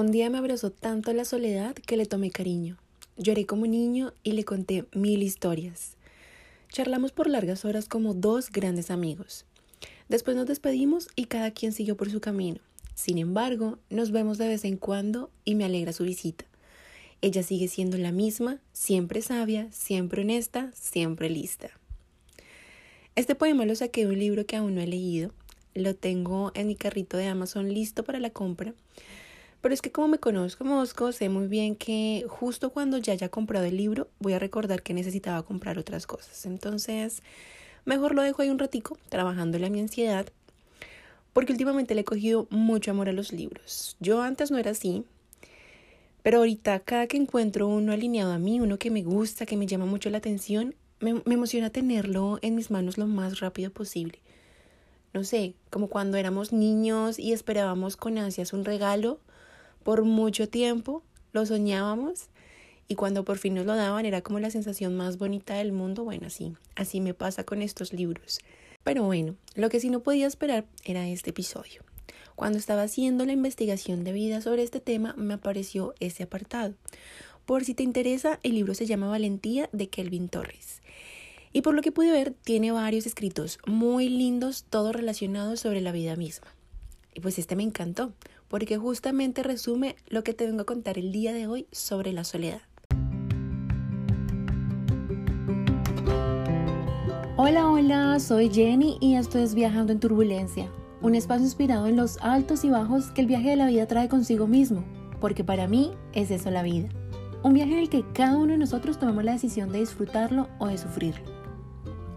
Un día me abrazó tanto la soledad que le tomé cariño. Lloré como niño y le conté mil historias. Charlamos por largas horas como dos grandes amigos. Después nos despedimos y cada quien siguió por su camino. Sin embargo, nos vemos de vez en cuando y me alegra su visita. Ella sigue siendo la misma, siempre sabia, siempre honesta, siempre lista. Este poema lo saqué de un libro que aún no he leído. Lo tengo en mi carrito de Amazon listo para la compra. Pero es que como me conozco Mosco, sé muy bien que justo cuando ya haya comprado el libro, voy a recordar que necesitaba comprar otras cosas. Entonces, mejor lo dejo ahí un ratico, trabajando en mi ansiedad, porque últimamente le he cogido mucho amor a los libros. Yo antes no era así, pero ahorita cada que encuentro uno alineado a mí, uno que me gusta, que me llama mucho la atención, me, me emociona tenerlo en mis manos lo más rápido posible. No sé, como cuando éramos niños y esperábamos con ansias un regalo por mucho tiempo lo soñábamos y cuando por fin nos lo daban era como la sensación más bonita del mundo. Bueno, así, así me pasa con estos libros. Pero bueno, lo que sí no podía esperar era este episodio. Cuando estaba haciendo la investigación de vida sobre este tema, me apareció ese apartado. Por si te interesa, el libro se llama Valentía de Kelvin Torres. Y por lo que pude ver, tiene varios escritos muy lindos, todos relacionados sobre la vida misma. Y pues este me encantó, porque justamente resume lo que te vengo a contar el día de hoy sobre la soledad. Hola, hola, soy Jenny y esto es Viajando en Turbulencia, un espacio inspirado en los altos y bajos que el viaje de la vida trae consigo mismo, porque para mí es eso la vida. Un viaje en el que cada uno de nosotros tomamos la decisión de disfrutarlo o de sufrirlo.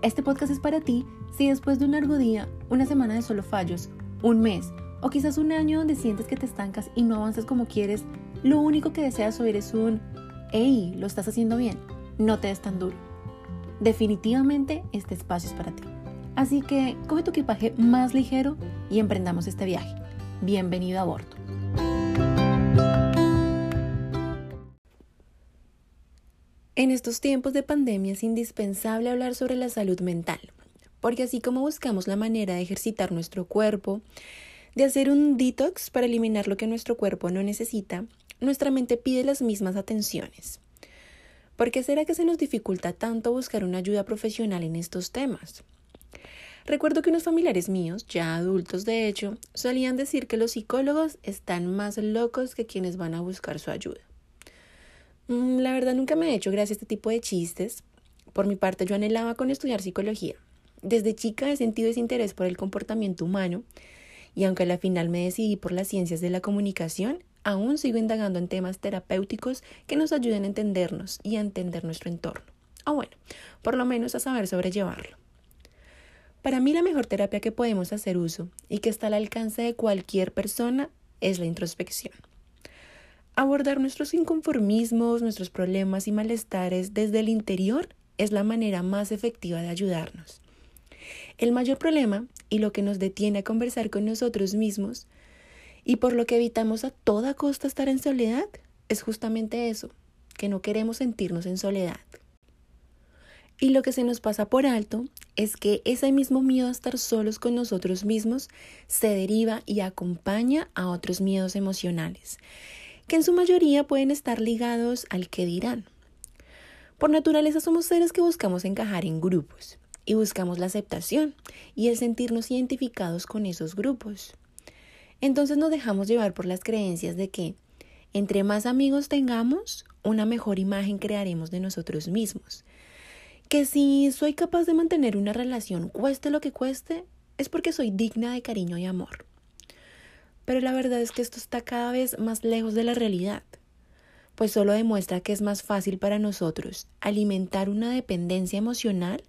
Este podcast es para ti si después de un largo día, una semana de solo fallos, un mes o quizás un año donde sientes que te estancas y no avanzas como quieres, lo único que deseas oír es un, hey, lo estás haciendo bien, no te des tan duro. Definitivamente este espacio es para ti. Así que coge tu equipaje más ligero y emprendamos este viaje. Bienvenido a bordo. En estos tiempos de pandemia es indispensable hablar sobre la salud mental, porque así como buscamos la manera de ejercitar nuestro cuerpo, de hacer un detox para eliminar lo que nuestro cuerpo no necesita, nuestra mente pide las mismas atenciones. ¿Por qué será que se nos dificulta tanto buscar una ayuda profesional en estos temas? Recuerdo que unos familiares míos, ya adultos de hecho, solían decir que los psicólogos están más locos que quienes van a buscar su ayuda. Mm, la verdad nunca me he hecho gracia a este tipo de chistes. Por mi parte yo anhelaba con estudiar psicología. Desde chica he sentido ese interés por el comportamiento humano y aunque a la final me decidí por las ciencias de la comunicación, aún sigo indagando en temas terapéuticos que nos ayuden a entendernos y a entender nuestro entorno. O bueno, por lo menos a saber sobrellevarlo. Para mí la mejor terapia que podemos hacer uso y que está al alcance de cualquier persona es la introspección. Abordar nuestros inconformismos, nuestros problemas y malestares desde el interior es la manera más efectiva de ayudarnos. El mayor problema y lo que nos detiene a conversar con nosotros mismos y por lo que evitamos a toda costa estar en soledad es justamente eso, que no queremos sentirnos en soledad. Y lo que se nos pasa por alto es que ese mismo miedo a estar solos con nosotros mismos se deriva y acompaña a otros miedos emocionales, que en su mayoría pueden estar ligados al que dirán. Por naturaleza somos seres que buscamos encajar en grupos y buscamos la aceptación y el sentirnos identificados con esos grupos. Entonces nos dejamos llevar por las creencias de que entre más amigos tengamos, una mejor imagen crearemos de nosotros mismos. Que si soy capaz de mantener una relación cueste lo que cueste, es porque soy digna de cariño y amor. Pero la verdad es que esto está cada vez más lejos de la realidad pues solo demuestra que es más fácil para nosotros alimentar una dependencia emocional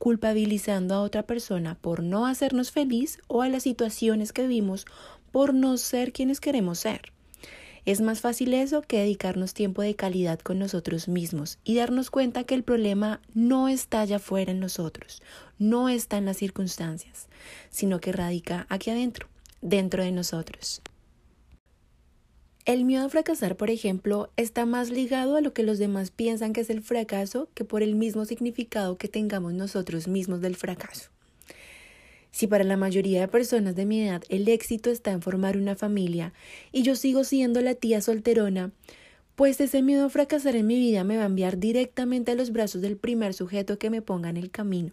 culpabilizando a otra persona por no hacernos feliz o a las situaciones que vivimos por no ser quienes queremos ser. Es más fácil eso que dedicarnos tiempo de calidad con nosotros mismos y darnos cuenta que el problema no está allá afuera en nosotros, no está en las circunstancias, sino que radica aquí adentro, dentro de nosotros. El miedo a fracasar, por ejemplo, está más ligado a lo que los demás piensan que es el fracaso que por el mismo significado que tengamos nosotros mismos del fracaso. Si para la mayoría de personas de mi edad el éxito está en formar una familia y yo sigo siendo la tía solterona, pues ese miedo a fracasar en mi vida me va a enviar directamente a los brazos del primer sujeto que me ponga en el camino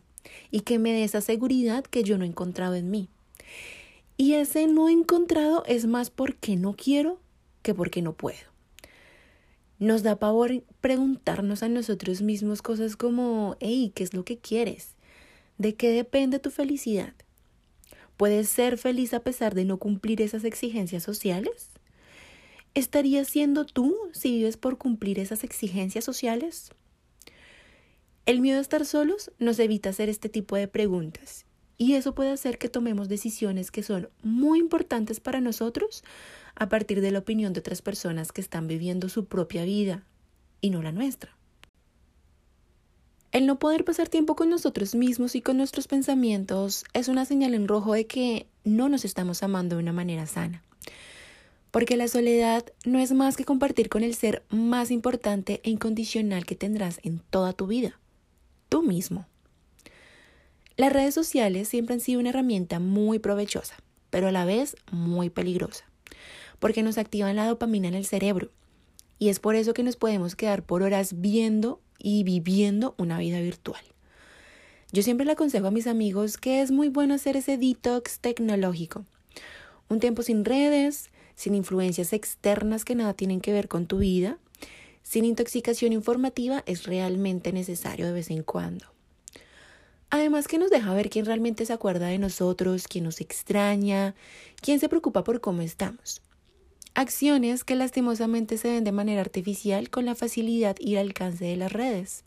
y que me dé esa seguridad que yo no he encontrado en mí. Y ese no encontrado es más porque no quiero que porque no puedo. Nos da pavor preguntarnos a nosotros mismos cosas como, hey, ¿qué es lo que quieres? ¿De qué depende tu felicidad? ¿Puedes ser feliz a pesar de no cumplir esas exigencias sociales? ¿Estarías siendo tú si vives por cumplir esas exigencias sociales? El miedo a estar solos nos evita hacer este tipo de preguntas y eso puede hacer que tomemos decisiones que son muy importantes para nosotros a partir de la opinión de otras personas que están viviendo su propia vida y no la nuestra. El no poder pasar tiempo con nosotros mismos y con nuestros pensamientos es una señal en rojo de que no nos estamos amando de una manera sana. Porque la soledad no es más que compartir con el ser más importante e incondicional que tendrás en toda tu vida, tú mismo. Las redes sociales siempre han sido una herramienta muy provechosa, pero a la vez muy peligrosa, porque nos activan la dopamina en el cerebro, y es por eso que nos podemos quedar por horas viendo y viviendo una vida virtual. Yo siempre le aconsejo a mis amigos que es muy bueno hacer ese detox tecnológico. Un tiempo sin redes, sin influencias externas que nada tienen que ver con tu vida, sin intoxicación informativa es realmente necesario de vez en cuando. Además que nos deja ver quién realmente se acuerda de nosotros, quién nos extraña, quién se preocupa por cómo estamos. Acciones que lastimosamente se ven de manera artificial con la facilidad y el alcance de las redes.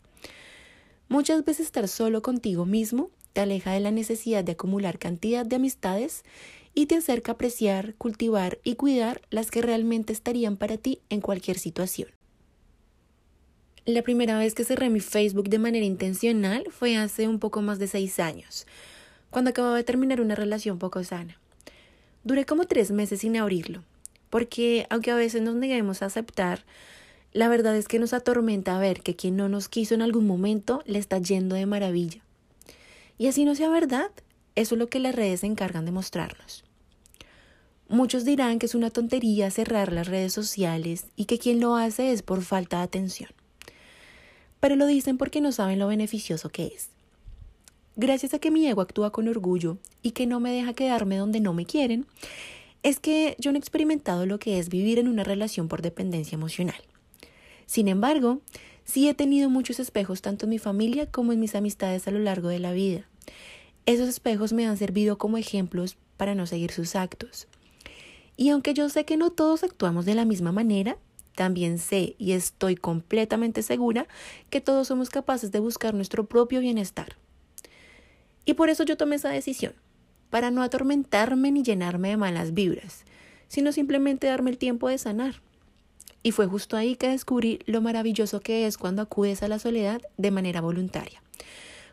Muchas veces estar solo contigo mismo te aleja de la necesidad de acumular cantidad de amistades y te acerca a apreciar, cultivar y cuidar las que realmente estarían para ti en cualquier situación. La primera vez que cerré mi Facebook de manera intencional fue hace un poco más de seis años, cuando acababa de terminar una relación poco sana. Duré como tres meses sin abrirlo, porque aunque a veces nos neguemos a aceptar, la verdad es que nos atormenta ver que quien no nos quiso en algún momento le está yendo de maravilla. Y así no sea verdad, eso es lo que las redes se encargan de mostrarnos. Muchos dirán que es una tontería cerrar las redes sociales y que quien lo hace es por falta de atención pero lo dicen porque no saben lo beneficioso que es. Gracias a que mi ego actúa con orgullo y que no me deja quedarme donde no me quieren, es que yo no he experimentado lo que es vivir en una relación por dependencia emocional. Sin embargo, sí he tenido muchos espejos tanto en mi familia como en mis amistades a lo largo de la vida. Esos espejos me han servido como ejemplos para no seguir sus actos. Y aunque yo sé que no todos actuamos de la misma manera, también sé y estoy completamente segura que todos somos capaces de buscar nuestro propio bienestar. Y por eso yo tomé esa decisión, para no atormentarme ni llenarme de malas vibras, sino simplemente darme el tiempo de sanar. Y fue justo ahí que descubrí lo maravilloso que es cuando acudes a la soledad de manera voluntaria,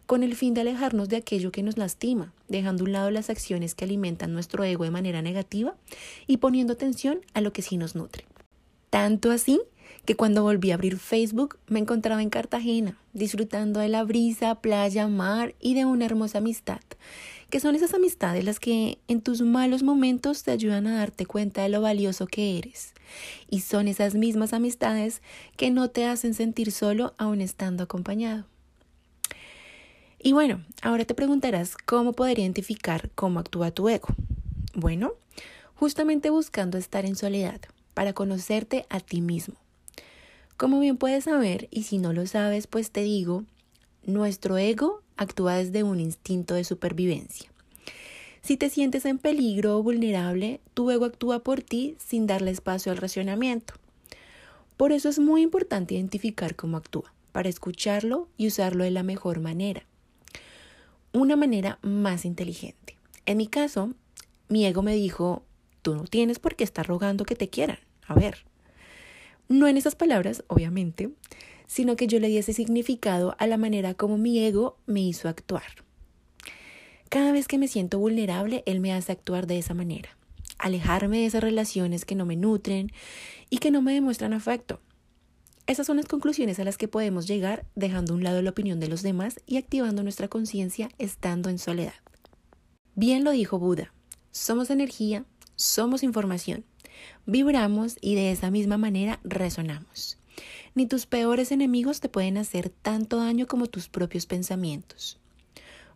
con el fin de alejarnos de aquello que nos lastima, dejando a un lado las acciones que alimentan nuestro ego de manera negativa y poniendo atención a lo que sí nos nutre. Tanto así que cuando volví a abrir Facebook me encontraba en Cartagena, disfrutando de la brisa, playa, mar y de una hermosa amistad, que son esas amistades las que en tus malos momentos te ayudan a darte cuenta de lo valioso que eres. Y son esas mismas amistades que no te hacen sentir solo aun estando acompañado. Y bueno, ahora te preguntarás cómo poder identificar cómo actúa tu ego. Bueno, justamente buscando estar en soledad para conocerte a ti mismo. Como bien puedes saber, y si no lo sabes, pues te digo, nuestro ego actúa desde un instinto de supervivencia. Si te sientes en peligro o vulnerable, tu ego actúa por ti sin darle espacio al racionamiento. Por eso es muy importante identificar cómo actúa, para escucharlo y usarlo de la mejor manera. Una manera más inteligente. En mi caso, mi ego me dijo, tú no tienes por qué estar rogando que te quieran. A ver, no en esas palabras, obviamente, sino que yo le di ese significado a la manera como mi ego me hizo actuar. Cada vez que me siento vulnerable, él me hace actuar de esa manera, alejarme de esas relaciones que no me nutren y que no me demuestran afecto. Esas son las conclusiones a las que podemos llegar dejando a un lado la opinión de los demás y activando nuestra conciencia estando en soledad. Bien lo dijo Buda, somos energía, somos información, vibramos y de esa misma manera resonamos. Ni tus peores enemigos te pueden hacer tanto daño como tus propios pensamientos.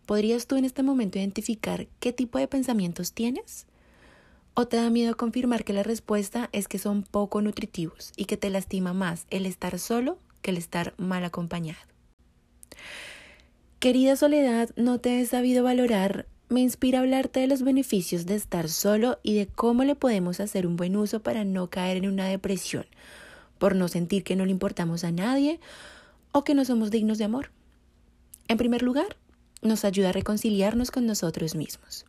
¿Podrías tú en este momento identificar qué tipo de pensamientos tienes? ¿O te da miedo confirmar que la respuesta es que son poco nutritivos y que te lastima más el estar solo que el estar mal acompañado? Querida Soledad, no te he sabido valorar. Me inspira hablarte de los beneficios de estar solo y de cómo le podemos hacer un buen uso para no caer en una depresión, por no sentir que no le importamos a nadie o que no somos dignos de amor. En primer lugar, nos ayuda a reconciliarnos con nosotros mismos,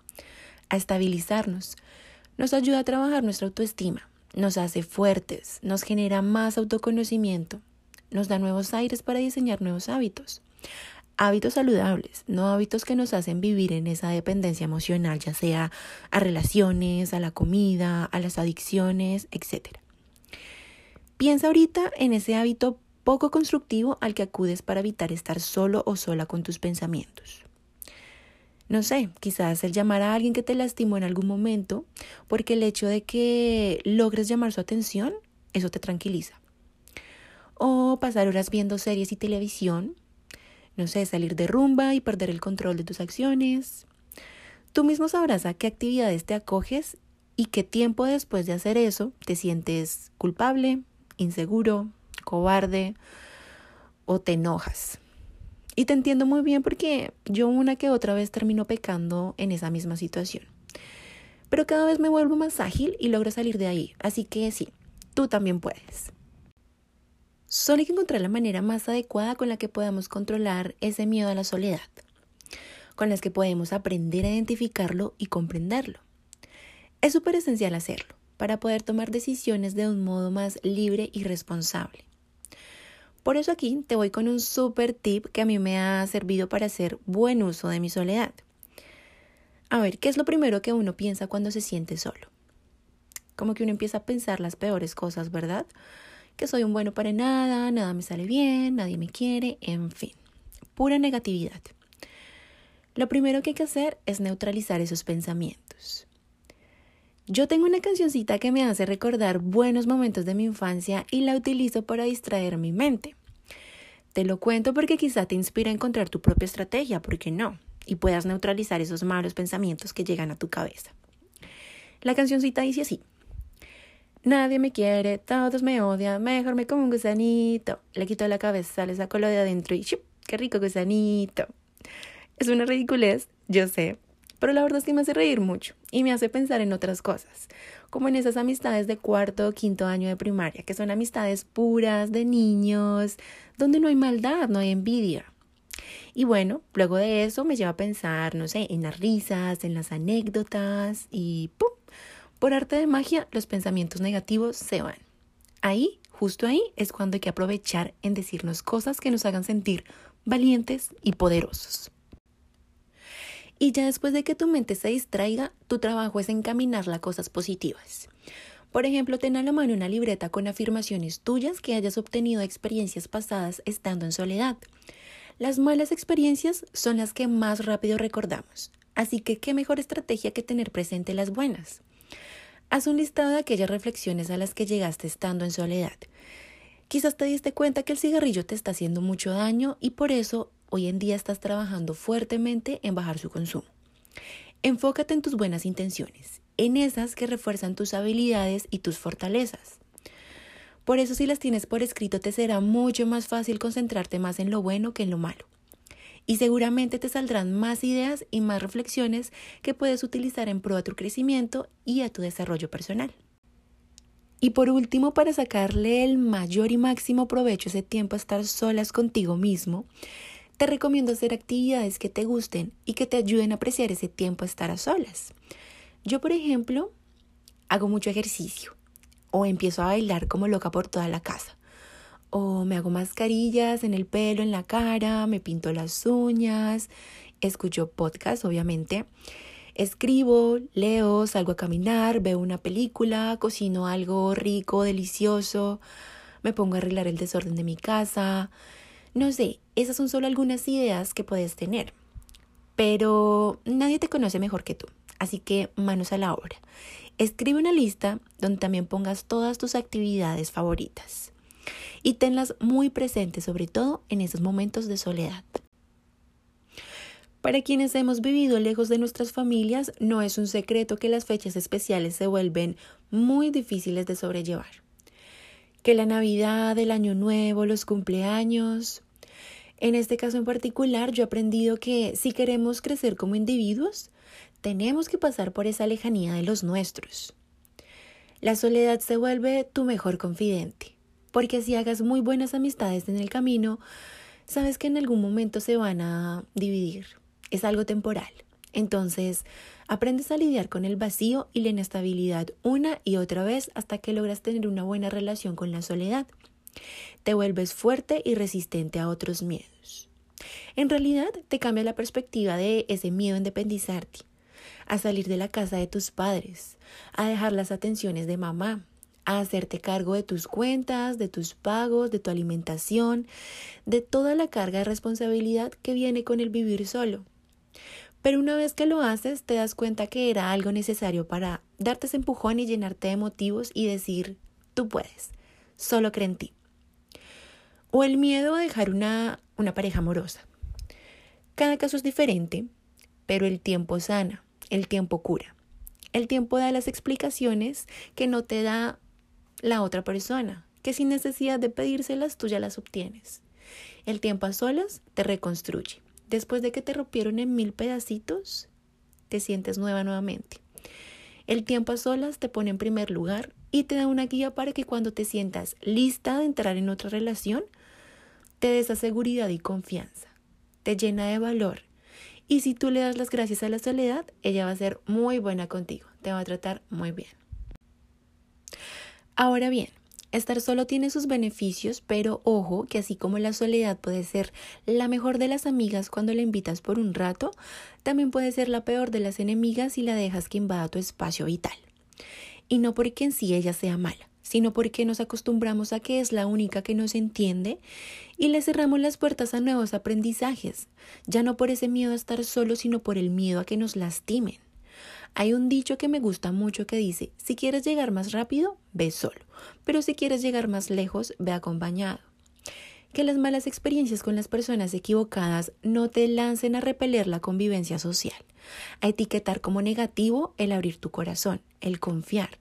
a estabilizarnos, nos ayuda a trabajar nuestra autoestima, nos hace fuertes, nos genera más autoconocimiento, nos da nuevos aires para diseñar nuevos hábitos. Hábitos saludables, no hábitos que nos hacen vivir en esa dependencia emocional, ya sea a relaciones, a la comida, a las adicciones, etc. Piensa ahorita en ese hábito poco constructivo al que acudes para evitar estar solo o sola con tus pensamientos. No sé, quizás el llamar a alguien que te lastimó en algún momento, porque el hecho de que logres llamar su atención, eso te tranquiliza. O pasar horas viendo series y televisión, no sé, salir de rumba y perder el control de tus acciones. Tú mismo sabrás a qué actividades te acoges y qué tiempo después de hacer eso te sientes culpable, inseguro, cobarde o te enojas. Y te entiendo muy bien porque yo una que otra vez termino pecando en esa misma situación. Pero cada vez me vuelvo más ágil y logro salir de ahí. Así que sí, tú también puedes. Solo hay que encontrar la manera más adecuada con la que podamos controlar ese miedo a la soledad, con las que podemos aprender a identificarlo y comprenderlo. Es súper esencial hacerlo para poder tomar decisiones de un modo más libre y responsable. Por eso aquí te voy con un super tip que a mí me ha servido para hacer buen uso de mi soledad. A ver, ¿qué es lo primero que uno piensa cuando se siente solo? Como que uno empieza a pensar las peores cosas, ¿verdad? Que soy un bueno para nada, nada me sale bien, nadie me quiere, en fin, pura negatividad. Lo primero que hay que hacer es neutralizar esos pensamientos. Yo tengo una cancioncita que me hace recordar buenos momentos de mi infancia y la utilizo para distraer mi mente. Te lo cuento porque quizá te inspira a encontrar tu propia estrategia, ¿por qué no? Y puedas neutralizar esos malos pensamientos que llegan a tu cabeza. La cancioncita dice así. Nadie me quiere, todos me odian, mejor me como un gusanito. Le quito la cabeza, le saco lo de adentro y ¡chup! ¡Qué rico gusanito! Es una ridiculez, yo sé, pero la verdad es que me hace reír mucho y me hace pensar en otras cosas, como en esas amistades de cuarto o quinto año de primaria, que son amistades puras, de niños, donde no hay maldad, no hay envidia. Y bueno, luego de eso me lleva a pensar, no sé, en las risas, en las anécdotas y ¡pum! Por arte de magia, los pensamientos negativos se van. Ahí, justo ahí, es cuando hay que aprovechar en decirnos cosas que nos hagan sentir valientes y poderosos. Y ya después de que tu mente se distraiga, tu trabajo es encaminarla a cosas positivas. Por ejemplo, ten a la mano una libreta con afirmaciones tuyas que hayas obtenido de experiencias pasadas estando en soledad. Las malas experiencias son las que más rápido recordamos, así que qué mejor estrategia que tener presente las buenas. Haz un listado de aquellas reflexiones a las que llegaste estando en soledad. Quizás te diste cuenta que el cigarrillo te está haciendo mucho daño y por eso hoy en día estás trabajando fuertemente en bajar su consumo. Enfócate en tus buenas intenciones, en esas que refuerzan tus habilidades y tus fortalezas. Por eso si las tienes por escrito te será mucho más fácil concentrarte más en lo bueno que en lo malo. Y seguramente te saldrán más ideas y más reflexiones que puedes utilizar en pro a tu crecimiento y a tu desarrollo personal. Y por último, para sacarle el mayor y máximo provecho ese tiempo a estar solas contigo mismo, te recomiendo hacer actividades que te gusten y que te ayuden a apreciar ese tiempo a estar a solas. Yo, por ejemplo, hago mucho ejercicio o empiezo a bailar como loca por toda la casa. O me hago mascarillas en el pelo, en la cara, me pinto las uñas, escucho podcast, obviamente. Escribo, leo, salgo a caminar, veo una película, cocino algo rico, delicioso, me pongo a arreglar el desorden de mi casa, no sé, esas son solo algunas ideas que puedes tener. pero nadie te conoce mejor que tú, así que manos a la obra. Escribe una lista donde también pongas todas tus actividades favoritas y tenlas muy presentes, sobre todo en esos momentos de soledad. Para quienes hemos vivido lejos de nuestras familias, no es un secreto que las fechas especiales se vuelven muy difíciles de sobrellevar. Que la Navidad, el Año Nuevo, los cumpleaños. En este caso en particular, yo he aprendido que si queremos crecer como individuos, tenemos que pasar por esa lejanía de los nuestros. La soledad se vuelve tu mejor confidente, porque si hagas muy buenas amistades en el camino, sabes que en algún momento se van a dividir. Es algo temporal. Entonces, aprendes a lidiar con el vacío y la inestabilidad una y otra vez hasta que logras tener una buena relación con la soledad. Te vuelves fuerte y resistente a otros miedos. En realidad, te cambia la perspectiva de ese miedo a independizarte a salir de la casa de tus padres, a dejar las atenciones de mamá, a hacerte cargo de tus cuentas, de tus pagos, de tu alimentación, de toda la carga de responsabilidad que viene con el vivir solo. Pero una vez que lo haces, te das cuenta que era algo necesario para darte ese empujón y llenarte de motivos y decir, tú puedes, solo cree en ti. O el miedo a dejar una, una pareja amorosa. Cada caso es diferente, pero el tiempo sana. El tiempo cura. El tiempo da las explicaciones que no te da la otra persona, que sin necesidad de pedírselas tú ya las obtienes. El tiempo a solas te reconstruye. Después de que te rompieron en mil pedacitos, te sientes nueva nuevamente. El tiempo a solas te pone en primer lugar y te da una guía para que cuando te sientas lista de entrar en otra relación, te des esa seguridad y confianza. Te llena de valor y si tú le das las gracias a la soledad, ella va a ser muy buena contigo, te va a tratar muy bien. Ahora bien, estar solo tiene sus beneficios, pero ojo que así como la soledad puede ser la mejor de las amigas cuando la invitas por un rato, también puede ser la peor de las enemigas si la dejas que invada tu espacio vital. Y no porque en sí ella sea mala, sino porque nos acostumbramos a que es la única que nos entiende y le cerramos las puertas a nuevos aprendizajes, ya no por ese miedo a estar solo, sino por el miedo a que nos lastimen. Hay un dicho que me gusta mucho que dice, si quieres llegar más rápido, ve solo, pero si quieres llegar más lejos, ve acompañado. Que las malas experiencias con las personas equivocadas no te lancen a repeler la convivencia social, a etiquetar como negativo el abrir tu corazón, el confiar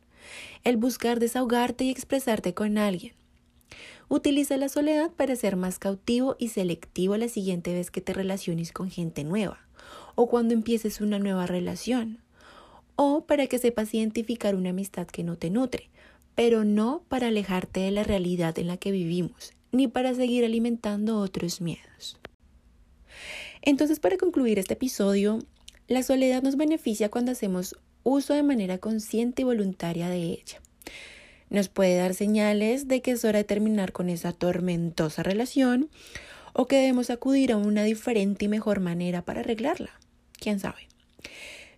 el buscar desahogarte y expresarte con alguien. Utiliza la soledad para ser más cautivo y selectivo la siguiente vez que te relaciones con gente nueva o cuando empieces una nueva relación o para que sepas identificar una amistad que no te nutre, pero no para alejarte de la realidad en la que vivimos, ni para seguir alimentando otros miedos. Entonces, para concluir este episodio, la soledad nos beneficia cuando hacemos uso de manera consciente y voluntaria de ella. Nos puede dar señales de que es hora de terminar con esa tormentosa relación o que debemos acudir a una diferente y mejor manera para arreglarla. ¿Quién sabe?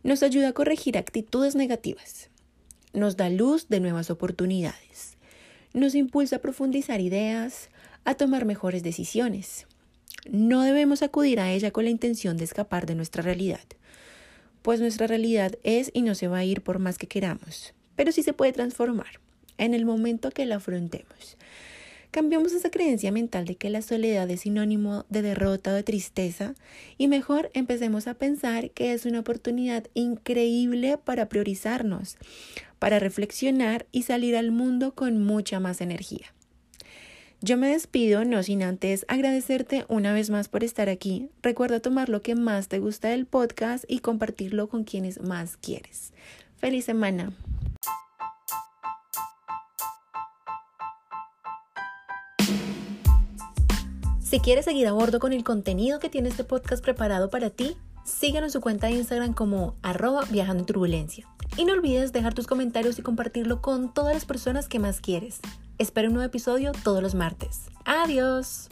Nos ayuda a corregir actitudes negativas. Nos da luz de nuevas oportunidades. Nos impulsa a profundizar ideas, a tomar mejores decisiones. No debemos acudir a ella con la intención de escapar de nuestra realidad pues nuestra realidad es y no se va a ir por más que queramos, pero sí se puede transformar en el momento que la afrontemos. Cambiamos esa creencia mental de que la soledad es sinónimo de derrota o de tristeza y mejor empecemos a pensar que es una oportunidad increíble para priorizarnos, para reflexionar y salir al mundo con mucha más energía. Yo me despido, no sin antes agradecerte una vez más por estar aquí. Recuerda tomar lo que más te gusta del podcast y compartirlo con quienes más quieres. Feliz semana. Si quieres seguir a bordo con el contenido que tiene este podcast preparado para ti, síguenos en su cuenta de Instagram como arroba viajando en turbulencia. Y no olvides dejar tus comentarios y compartirlo con todas las personas que más quieres. Espero un nuevo episodio todos los martes. Adiós.